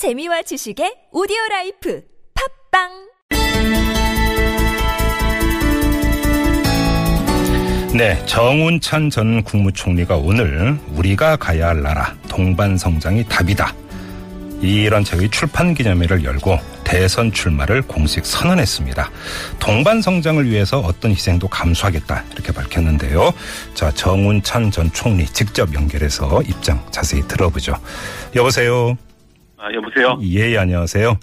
재미와 지식의 오디오 라이프 팟빵 네, 정운찬 전 국무총리가 오늘 우리가 가야 할 나라 동반 성장이 답이다. 이런 책의 출판 기념회를 열고 대선 출마를 공식 선언했습니다. 동반 성장을 위해서 어떤 희생도 감수하겠다 이렇게 밝혔는데요. 자, 정운찬 전 총리 직접 연결해서 입장 자세히 들어보죠. 여보세요. 아, 여보세요? 예, 예 안녕하세요.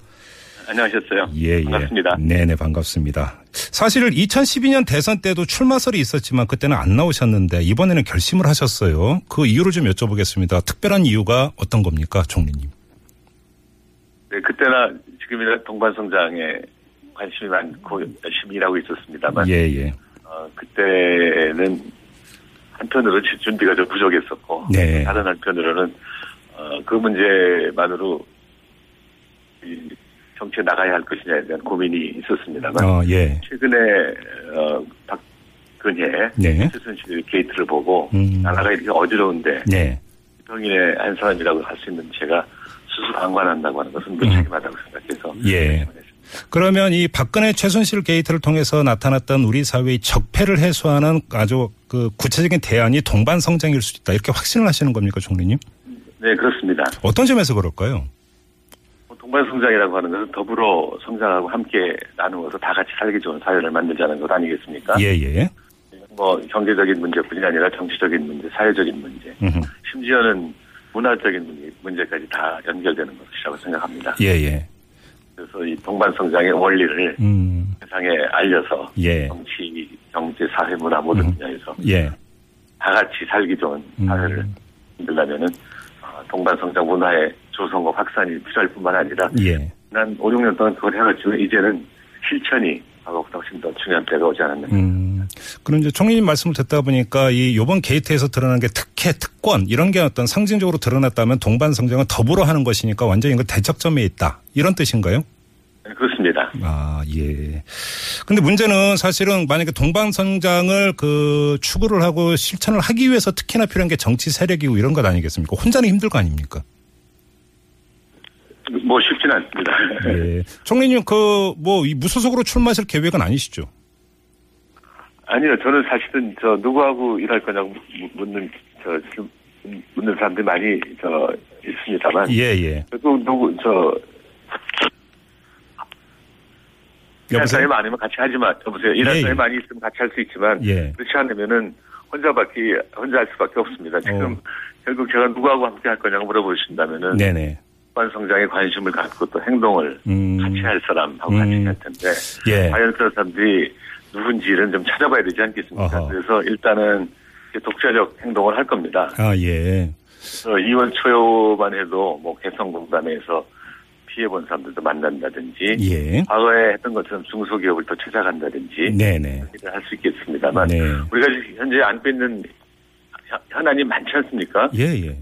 안녕하셨어요? 예, 예. 반갑습니다. 네네, 반갑습니다. 사실 2012년 대선 때도 출마설이 있었지만 그때는 안 나오셨는데 이번에는 결심을 하셨어요. 그 이유를 좀 여쭤보겠습니다. 특별한 이유가 어떤 겁니까, 총리님? 네, 그때나 지금이나 동반성장에 관심이 많고 열심히 일하고 있었습니다만, 예, 예. 어, 그때는 한편으로 지- 준비가 좀 부족했었고, 네. 다른 한편으로는 어, 그 문제만으로 이 정치에 나가야 할 것이냐에 대한 고민이 있었습니다만, 어, 예. 최근에 어, 박근혜 네. 최순실 게이트를 보고 음. 나라가 이렇게 어지러운데 네. 병인의 한 사람이라고 할 수 있는 제가 스스로 방관한다고 하는 것은 무책임하다고 생각해서 음. 예. 그러면 이 박근혜 최순실 게이트를 통해서 나타났던 우리 사회의 적폐를 해소하는 아주 그 구체적인 대안이 동반 성장일 수 있다. 이렇게 확신을 하시는 겁니까, 총리님? 네 그렇습니다. 어떤 점에서 그럴까요? 뭐 동반성장이라고 하는 것은 더불어 성장하고 함께 나누어서 다 같이 살기 좋은 사회를 만들자는 것 아니겠습니까? 예, 예. 뭐 경제적인 문제뿐이 아니라 정치적인 문제, 사회적인 문제, 음흠. 심지어는 문화적인 문제, 문제 까지 다 연결되는 것이라고 생각합니다. 예, 예. 그래서 이 동반성장의 원리를 음, 세상에 알려서 예. 정치, 경제, 사회, 문화 모든 음. 분야에서 예. 다 같이 살기 좋은 음. 사회를 만들려면은 어, 동반성장 문화의 조성과 확산이 필요할 뿐만 아니라 예. 난 5, 6년 동안 그걸 해왔지만 이제는 실천이 과거보다 훨씬 더 중요한 때가 오지 않았나. 음. 그럼 이제 총리님 말씀을 듣다 보니까 이 요번 게이트에서 드러난 게 특혜, 특권 이런 게 어떤 상징적으로 드러났다면 동반 성장은 더불어 하는 것이니까 완전히 이거 대척점에 있다. 이런 뜻인가요? 네, 그렇습니다. 아, 예. 근데 문제는 사실은 만약에 동반 성장을 그 추구를 하고 실천을 하기 위해서 특히나 필요한 게 정치 세력이고 이런 것 아니겠습니까? 혼자는 힘들 거 아닙니까? 뭐 쉽지는 않습니다. 예. 총리님 그 뭐 무소속으로 출마하실 계획은 아니시죠? 아니요, 저는 사실은 저 누구하고 일할 거냐고 묻- 묻는 저 질- 묻는 사람들이 많이 저 있습니다만 예, 예. 그래도 누구 저 일할? 사람이 많으면 같이 하지만 여보세요. 일할 예, 예. 사람이 많이 있으면 같이 할 수 있지만 예. 그렇지 않으면은 혼자밖에 혼자 할 수밖에 없습니다. 지금 어. 결국 제가 누구하고 함께 할 거냐고 물어보신다면은 네네. 반 성장에 관심을 갖고 또 행동을 음. 같이 할 사람하고 음. 같이 할 텐데 예. 과연 그런 사람들이 누군지는 좀 찾아봐야 되지 않겠습니까? 어허. 그래서 일단은 독자적 행동을 할 겁니다. 아, 예. 그래서 2월 초만 해도 뭐 개성공단에서 피해본 사람들도 만난다든지 예. 과거에 했던 것처럼 중소기업을 또 찾아간다든지 네네. 할수 있겠습니다만 네. 우리가 현재 안고 있는 현- 현안이 많지 않습니까? 예, 예.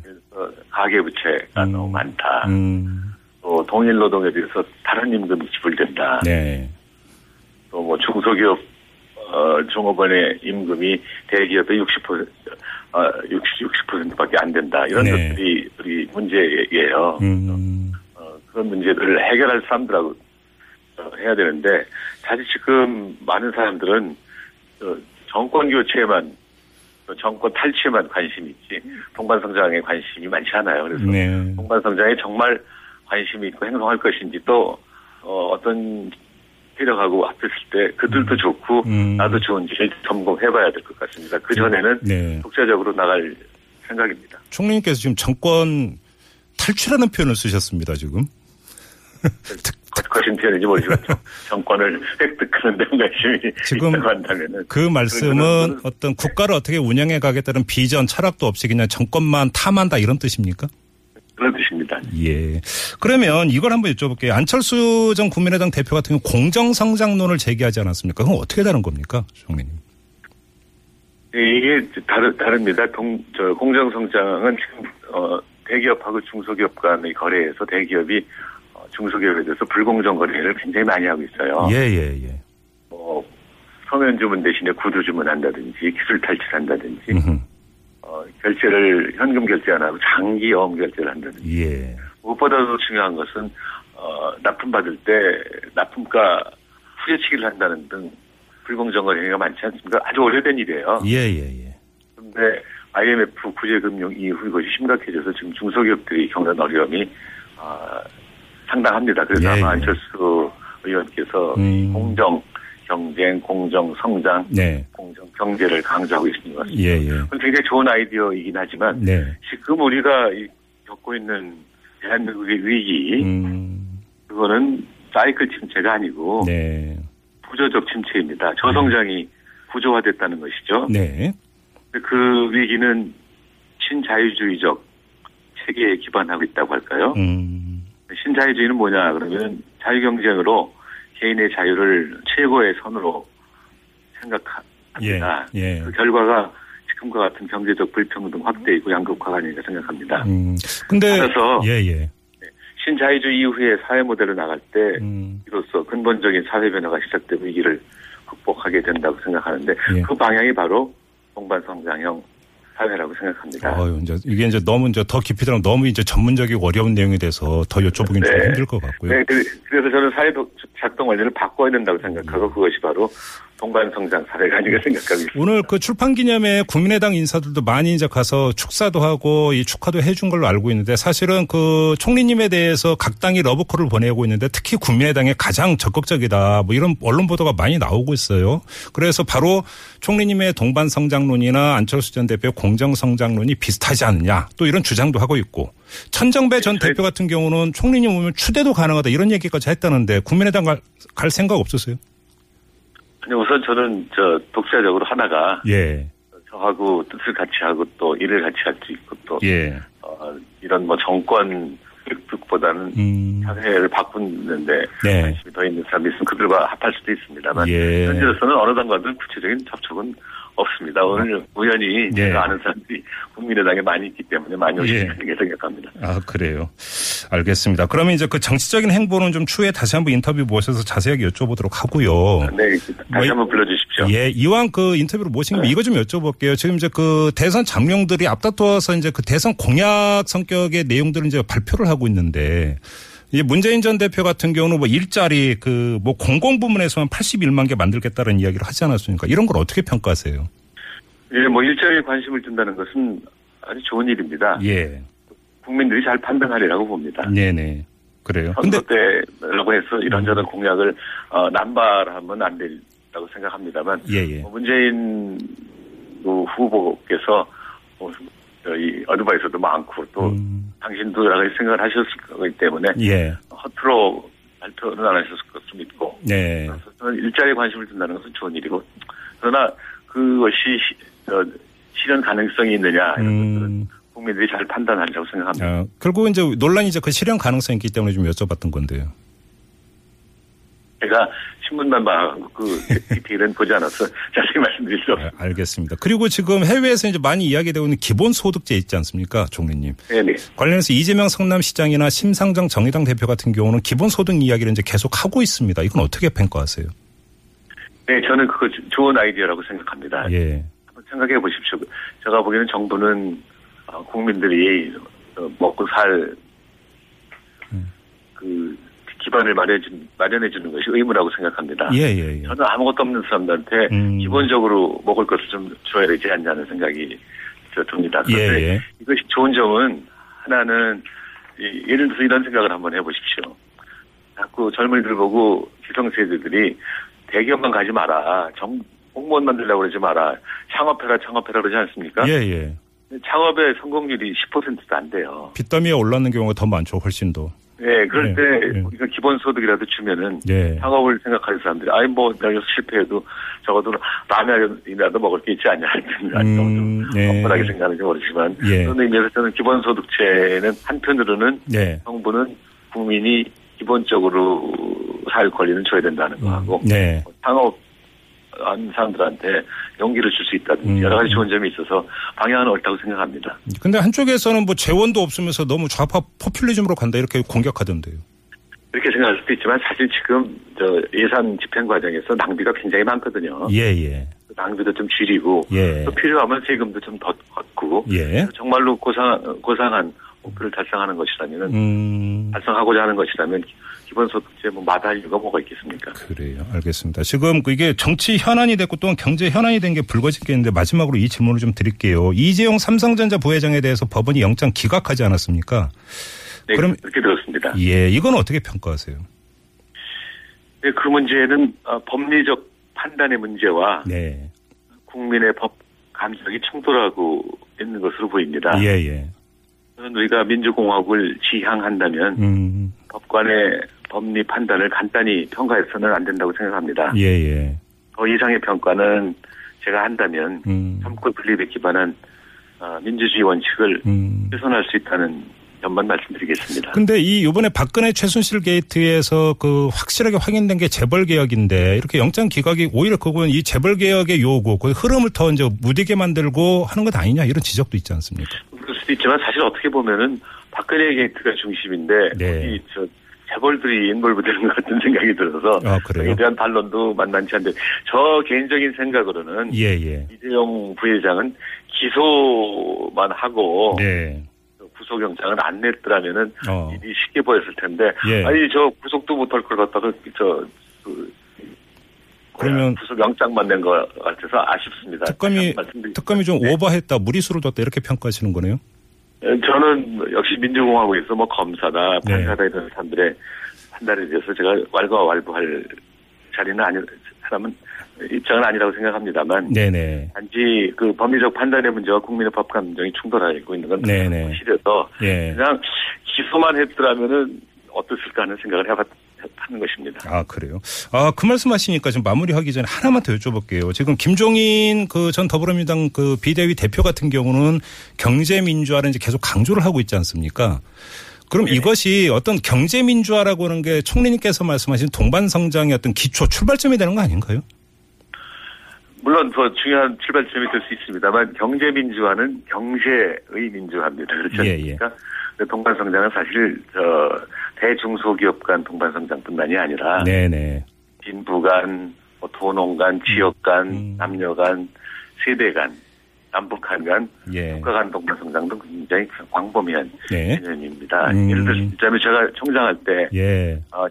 가계부채가 음. 너무 많다. 음. 또 동일 노동에 비해서 다른 임금이 지불된다. 네. 또 뭐 중소기업 어, 종업원의 임금이 대기업의 60% 어, 60, 60%밖에 안 된다. 이런 네. 것들이 우리 문제예요. 음. 어, 그런 문제들을 해결할 사람들하고 어, 해야 되는데 사실 지금 많은 사람들은 어, 정권 교체만 또 정권 탈취에만 관심이 있지 동반 성장에 관심이 많지 않아요. 그래서 네. 동반 성장에 정말 관심이 있고 행동할 것인지 또 어, 어떤 세력하고 합했을 때 그들도 좋고 음. 나도 좋은지를 점검해봐야 될 것 같습니다. 그 전에는 네. 독자적으로 나갈 생각입니다. 총리님께서 지금 정권 탈출하는 표현을 쓰셨습니다, 지금. 거친 표현인지 모르지만 정- 정권을 획득하는 데 관심이 지금 있다고 한다면은 그 말씀은 어떤 국가를 어떻게 운영해 가겠다는 비전, 철학도 없이 그냥 정권만 탐한다 이런 뜻입니까? 그런 뜻입니다. 예. 그러면 이걸 한번 여쭤볼게요. 안철수 전 국민의당 대표 같은 경우 공정성장론을 제기하지 않았습니까? 그건 어떻게 다른 겁니까, 총리님? 이게 다르, 다릅니다. 동, 저, 공정성장은 지금, 어, 대기업하고 중소기업 간의 거래에서 대기업이 어, 중소기업에 대해서 불공정 거래를 굉장히 많이 하고 있어요. 예, 예, 예. 뭐, 서면 주문 대신에 구두 주문한다든지 기술 탈취한다든지 음흠. 어, 결제를 현금 결제 안 하고 장기 어음 결제를 한다든지 예. 무엇보다도 중요한 것은 어, 납품 받을 때 납품가 후려치기를 한다는 등 불공정거래 행위가 많지 않습니까? 아주 오래된 일이에요. 예, 예, 예. 그런데 IMF 구제금융 이후 이것이 심각해져서 지금 중소기업들이 겪는 어려움이 어, 상당합니다. 그래서 예, 아마 예. 안철수 의원께서 음. 공정 경쟁, 공정 성장, 네. 공정 경제를 강조하고 것 같습니다. 예, 예. 굉장히 좋은 아이디어이긴 하지만 네. 지금 우리가 이- 겪고 있는 대한민국의 위기 음, 그거는 사이클 침체가 아니고 네. 부조적 침체입니다. 저성장이 구조화됐다는 것이죠. 네. 그 위기는 신자유주의적 체계에 기반하고 있다고 할까요? 음, 신자유주의는 뭐냐 그러면 자유경쟁으로 개인의 자유를 최고의 선으로 예, 생각합니다. 예. 그 결과가 지금과 같은 경제적 불평등 확대이고 양극화가 아닐까 생각합니다. 음. 근데, 따라서 예, 예. 신자유주의 이후에 사회 모델로 나갈 때 음, 이로써 근본적인 사회 변화가 시작된 위기를 극복하게 된다고 생각하는데 예. 그 방향이 바로 동반 성장형 사회라고 생각합니다. 어유 이제 이게 이제 너무 이제 더 깊이 들어가면 너무 이제 전문적이고 어려운 내용이 돼서 더 여쭤보긴 좀 네. 힘들 것 같고요. 네, 그- 그래서 저는 사회 작동 원리를 바꿔야 된다고 생각하고 그것이 바로 동반 성장 사회가 아닌가 생각하고 있습니다. 오늘 그 출판 기념회 국민의당 인사들도 많이 이제 가서 축사도 하고 이 축하도 해준 걸로 알고 있는데 사실은 그 총리님에 대해서 각 당이 러브콜을 보내고 있는데 특히 국민의당이 가장 적극적이다 뭐 이런 언론 보도가 많이 나오고 있어요. 그래서 바로 총리님의 동반 성장론이나 안철수 전 대표의 공정 성장론이 비슷하지 않느냐 또 이런 주장도 하고 있고 천정배 전 대표 같은 경우는 총리님 오면 추대도 가능하다 이런 얘기까지 했다는데 국민의당 갈, 갈 생각 없으세요? 아니, 우선 저는 저 독자적으로 하나가 예. 저하고 뜻을 같이 하고 또 일을 같이 할 수 있고 또 예. 어, 이런 뭐 정권 획득보다는 음. 사회를 바꾸는데 네. 관심이 더 있는 사람이 있으면 그들과 합할 수도 있습니다만 예. 현재로서는 어느 당과도 구체적인 접촉은 없습니다. 오늘 우연히 예. 제가 아는 사람들이 국민의당에 많이 있기 때문에 많이 오시는 예. 게 생각합니다. 아, 그래요. 알겠습니다. 그러면 이제 그 정치적인 행보는 좀 추후에 다시 한번 인터뷰 모셔서 자세하게 여쭤보도록 하고요. 네, 뭐, 다시 한번 불러주십시오. 예, 이왕 그 인터뷰를 모신 김에 이거 좀 여쭤볼게요. 지금 이제 그 대선 장룡들이 앞다투어서 이제 그 대선 공약 성격의 내용들을 이제 발표를 하고 있는데 이제 문재인 전 대표 같은 경우는 뭐 일자리 그 뭐 공공 부문에서만 81만 개 만들겠다는 이야기를 하지 않았습니까? 이런 걸 어떻게 평가하세요? 예, 뭐 일자리에 관심을 둔다는 것은 아주 좋은 일입니다. 예. 국민들이 잘 판단하리라고 봅니다. 네네. 그래요. 근데 선거 때라고 해서 이런저런 공약을 어, 남발하면 안 된다고 생각합니다만 예, 예. 어, 문재인 그 후보께서 어, 이 어드바이서도 많고 또 음, 당신도 여러 가지 생각을 하셨을 거기 때문에 예. 허투루 발표는 안 하셨을 것 같습니다. 네. 그래서 저는 일자리에 관심을 둔다는 것은 좋은 일이고 그러나 그것이 시- 어, 실현 가능성이 있느냐 이런 것들은 음, 국민들이 잘 판단하리라고 생각합니다. 어, 결국 이제 논란이 이제 그 실현 가능성이 있기 때문에 좀 여쭤봤던 건데요. 제가 신문만 봐그 디테일은 보지 않아서 자세히 말씀드릴 수 아, 없습니다. 알겠습니다. 그리고 지금 해외에서 이제 많이 이야기되고 있는 기본소득제 있지 않습니까, 총리님? 네네. 관련해서 이재명 성남시장이나 심상정 정의당 대표 같은 경우는 기본소득 이야기를 이제 계속 하고 있습니다. 이건 어떻게 평가하세요? 네, 저는 그거 조- 좋은 아이디어라고 생각합니다. 예. 한번 생각해 보십시오. 제가 보기에는 정부는 어, 국민들이 어, 먹고 살 그 기반을 마련해 준- 마련해 주는 것이 의무라고 생각합니다. 예, 예, 예. 저는 아무것도 없는 사람들한테 음. 기본적으로 먹을 것을 좀 줘야 되지 않냐는 생각이 저 듭니다. 그런데 예, 예. 이것이 좋은 점은 하나는 이- 예를 들어서 이런 생각을 한번 해보십시오. 자꾸 젊은이들 보고 기성세대들이 대기업만 가지 마라. 정, 공무원 만들려고 그러지 마라. 창업해라, 창업해라 그러지 않습니까? 예, 예. 창업의 성공률이 10%도 안 돼요. 빚더미에 올랐는 경우가 더 많죠, 훨씬 더. 예, 그럴 예, 때 예. 우리가 기본 소득이라도 주면은 예. 창업을 생각하는 사람들이 아니 뭐 내가 실패해도 적어도 라면이라도 먹을 게 있지 않냐 아니 음, 네. 뻔뻔하게 생각하는지 모르지만 예. 그런 의미에서 저는 기본 소득제는 한편으로는 네. 정부는 국민이 기본적으로 살 권리는 줘야 된다는 거 하고 네. 창업 한 사람들한테 용기를 줄 수 있다든지 음. 여러 가지 좋은 점이 있어서 방향은 옳다고 생각합니다. 근데 한쪽에서는 뭐 재원도 없으면서 너무 좌파 포퓰리즘으로 간다 이렇게 공격하던데요. 그렇게 생각할 수도 있지만 사실 지금 저 예산 집행 과정에서 낭비가 굉장히 많거든요. 예, 예. 낭비도 좀 줄이고 예. 또 필요하면 세금도 좀 더 걷고 예. 정말로 고상 고상한 목표를 달성하는 것이라면은 음. 달성하고자 하는 것이라면 기본소득제 뭐 마다할 이유가 뭐가 있겠습니까? 그래요. 알겠습니다. 지금 그 이게 정치 현안이 됐고 또한 경제 현안이 된 게 불거지겠는데 마지막으로 이 질문을 좀 드릴게요. 이재용 삼성전자 부회장에 대해서 법원이 영장 기각하지 않았습니까? 네, 그럼- 그렇게 들었습니다. 예, 이건 어떻게 평가하세요? 네, 그 문제는 어, 법리적 판단의 문제와 네. 국민의 법 감정이 충돌하고 있는 것으로 보입니다. 예, 예. 우리가 민주공화국을 지향한다면 음. 법관의 법리 판단을 간단히 평가해서는 안 된다고 생각합니다. 예, 예. 더 이상의 평가는 제가 한다면 음. 삼권 분립에 기반한 어, 민주주의 원칙을 음. 훼손할 수 있다는 점만 말씀드리겠습니다. 근데 이 요번에 박근혜 최순실 게이트에서 그 확실하게 확인된 게 재벌 개혁인데 이렇게 영장 기각이 오히려 그건 이 재벌 개혁의 요구, 그 흐름을 더 이제 무디게 만들고 하는 것 아니냐 이런 지적도 있지 않습니까? 수도 있지만 사실 어떻게 보면은 박근혜 게이트가 중심인데 네. 이저 재벌들이 인볼브되는 것 같은 생각이 들어서 아, 그래요? 에 대한 반론도 만만치 않은데 저 개인적인 생각으로는 예, 예. 이재용 부회장은 기소만 하고 네. 구속영장을 안 냈더라면은 어. 일이 쉽게 보였을 텐데 예. 아니 저 구속도 못할 걸 갖다가 저 그 그러면 구속 영장만 낸 것 같아서 아쉽습니다. 특검이 특검이 좀 네. 오버했다, 무리수를 뒀다 이렇게 평가하시는 거네요. 저는 역시 민주공화국에서 뭐 검사다 네. 판사다 이런 사람들의 판단에 대해서 제가 왈가왈부할 자리는 아니 사람은 입장은 아니라고 생각합니다만 네네. 단지 그 법리적 판단의 문제와 국민의 법 감정이 충돌하고 있는 건 네네. 실해서 예. 그냥 기소만 했더라면은 어땠을까 하는 생각을 해봤 하는 것입니다. 아, 그래요. 아, 그 말씀 하시니까 좀 마무리하기 전에 하나만 더 여쭤볼게요. 지금 김종인 그 전 더불어민주당 그 비대위 대표 같은 경우는 경제 민주화를 이제 계속 강조를 하고 있지 않습니까? 그럼 이것이 어떤 경제 민주화라고 하는 게 총리님께서 말씀하신 동반 성장의 어떤 기초 출발점이 되는 거 아닌가요? 물론 더 중요한 출발점이 될 수 있습니다만 경제 민주화는 경제의 민주화입니다. 그렇지 예, 않습니까? 근데 동반성장은 사실 저 대중소기업 간 동반성장뿐만이 아니라 네네. 진부 간, 뭐 도농 간, 지역 간, 음. 남녀 간, 세대 간, 남북한 간, 예. 국가 간 동반성장도 굉장히 광범위한 네. 개념입니다. 음. 예를 들자면 제가 총장할 때 예. 어,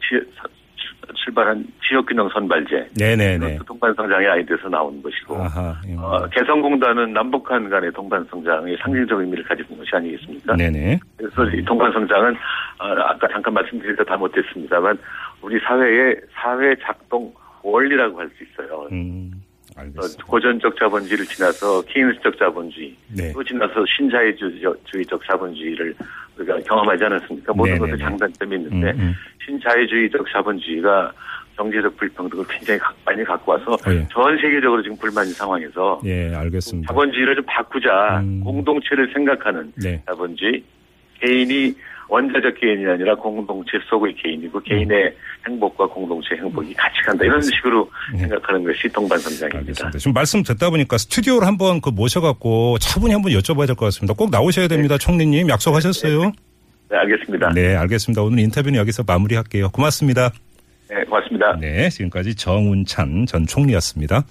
출발한 지역균형 선발제 네네네. 동반성장의 아이디어에서 나온 것이고 아하. 예. 어, 개성공단은 남북한 간의 동반성장의 상징적 의미를 가지고 있는 것이 아니겠습니까? 네네. 그래서 이 동반성장은 어, 아까 잠깐 말씀드리다 다 못했습니다만 우리 사회의 사회 작동 원리라고 할 수 있어요. 음, 어, 알겠습니다. 고전적 자본주의를 지나서 케인스적 자본주의, 네. 또 지나서 신자유주의적 자본주의를 우리가 경험하지 않았습니까? 모든 네네네. 것에 장단점이 음, 있는데 음. 신자유주의적 자본주의가 경제적 불평등을 굉장히 가- 많이 갖고 와서 어, 예. 전 세계적으로 지금 불만인 상황에서 예, 알겠습니다. 자본주의를 좀 바꾸자. 음. 공동체를 생각하는 네. 자본주의. 개인이 원자적 개인이 아니라 공동체 속의 개인이고 개인의 행복과 공동체 행복이 같이 간다. 이런 식으로 네. 생각하는 것이 동반성장입니다. 지금 말씀 듣다 보니까 스튜디오를 한번 그 모셔갖고 차분히 한번 여쭤봐야 될 것 같습니다. 꼭 나오셔야 됩니다. 총리님 약속하셨어요? 네, 알겠습니다. 네, 네, 알겠습니다. 오늘 인터뷰는 여기서 마무리할게요. 고맙습니다. 고맙습니다. 네, 지금까지 정운찬 전 총리였습니다.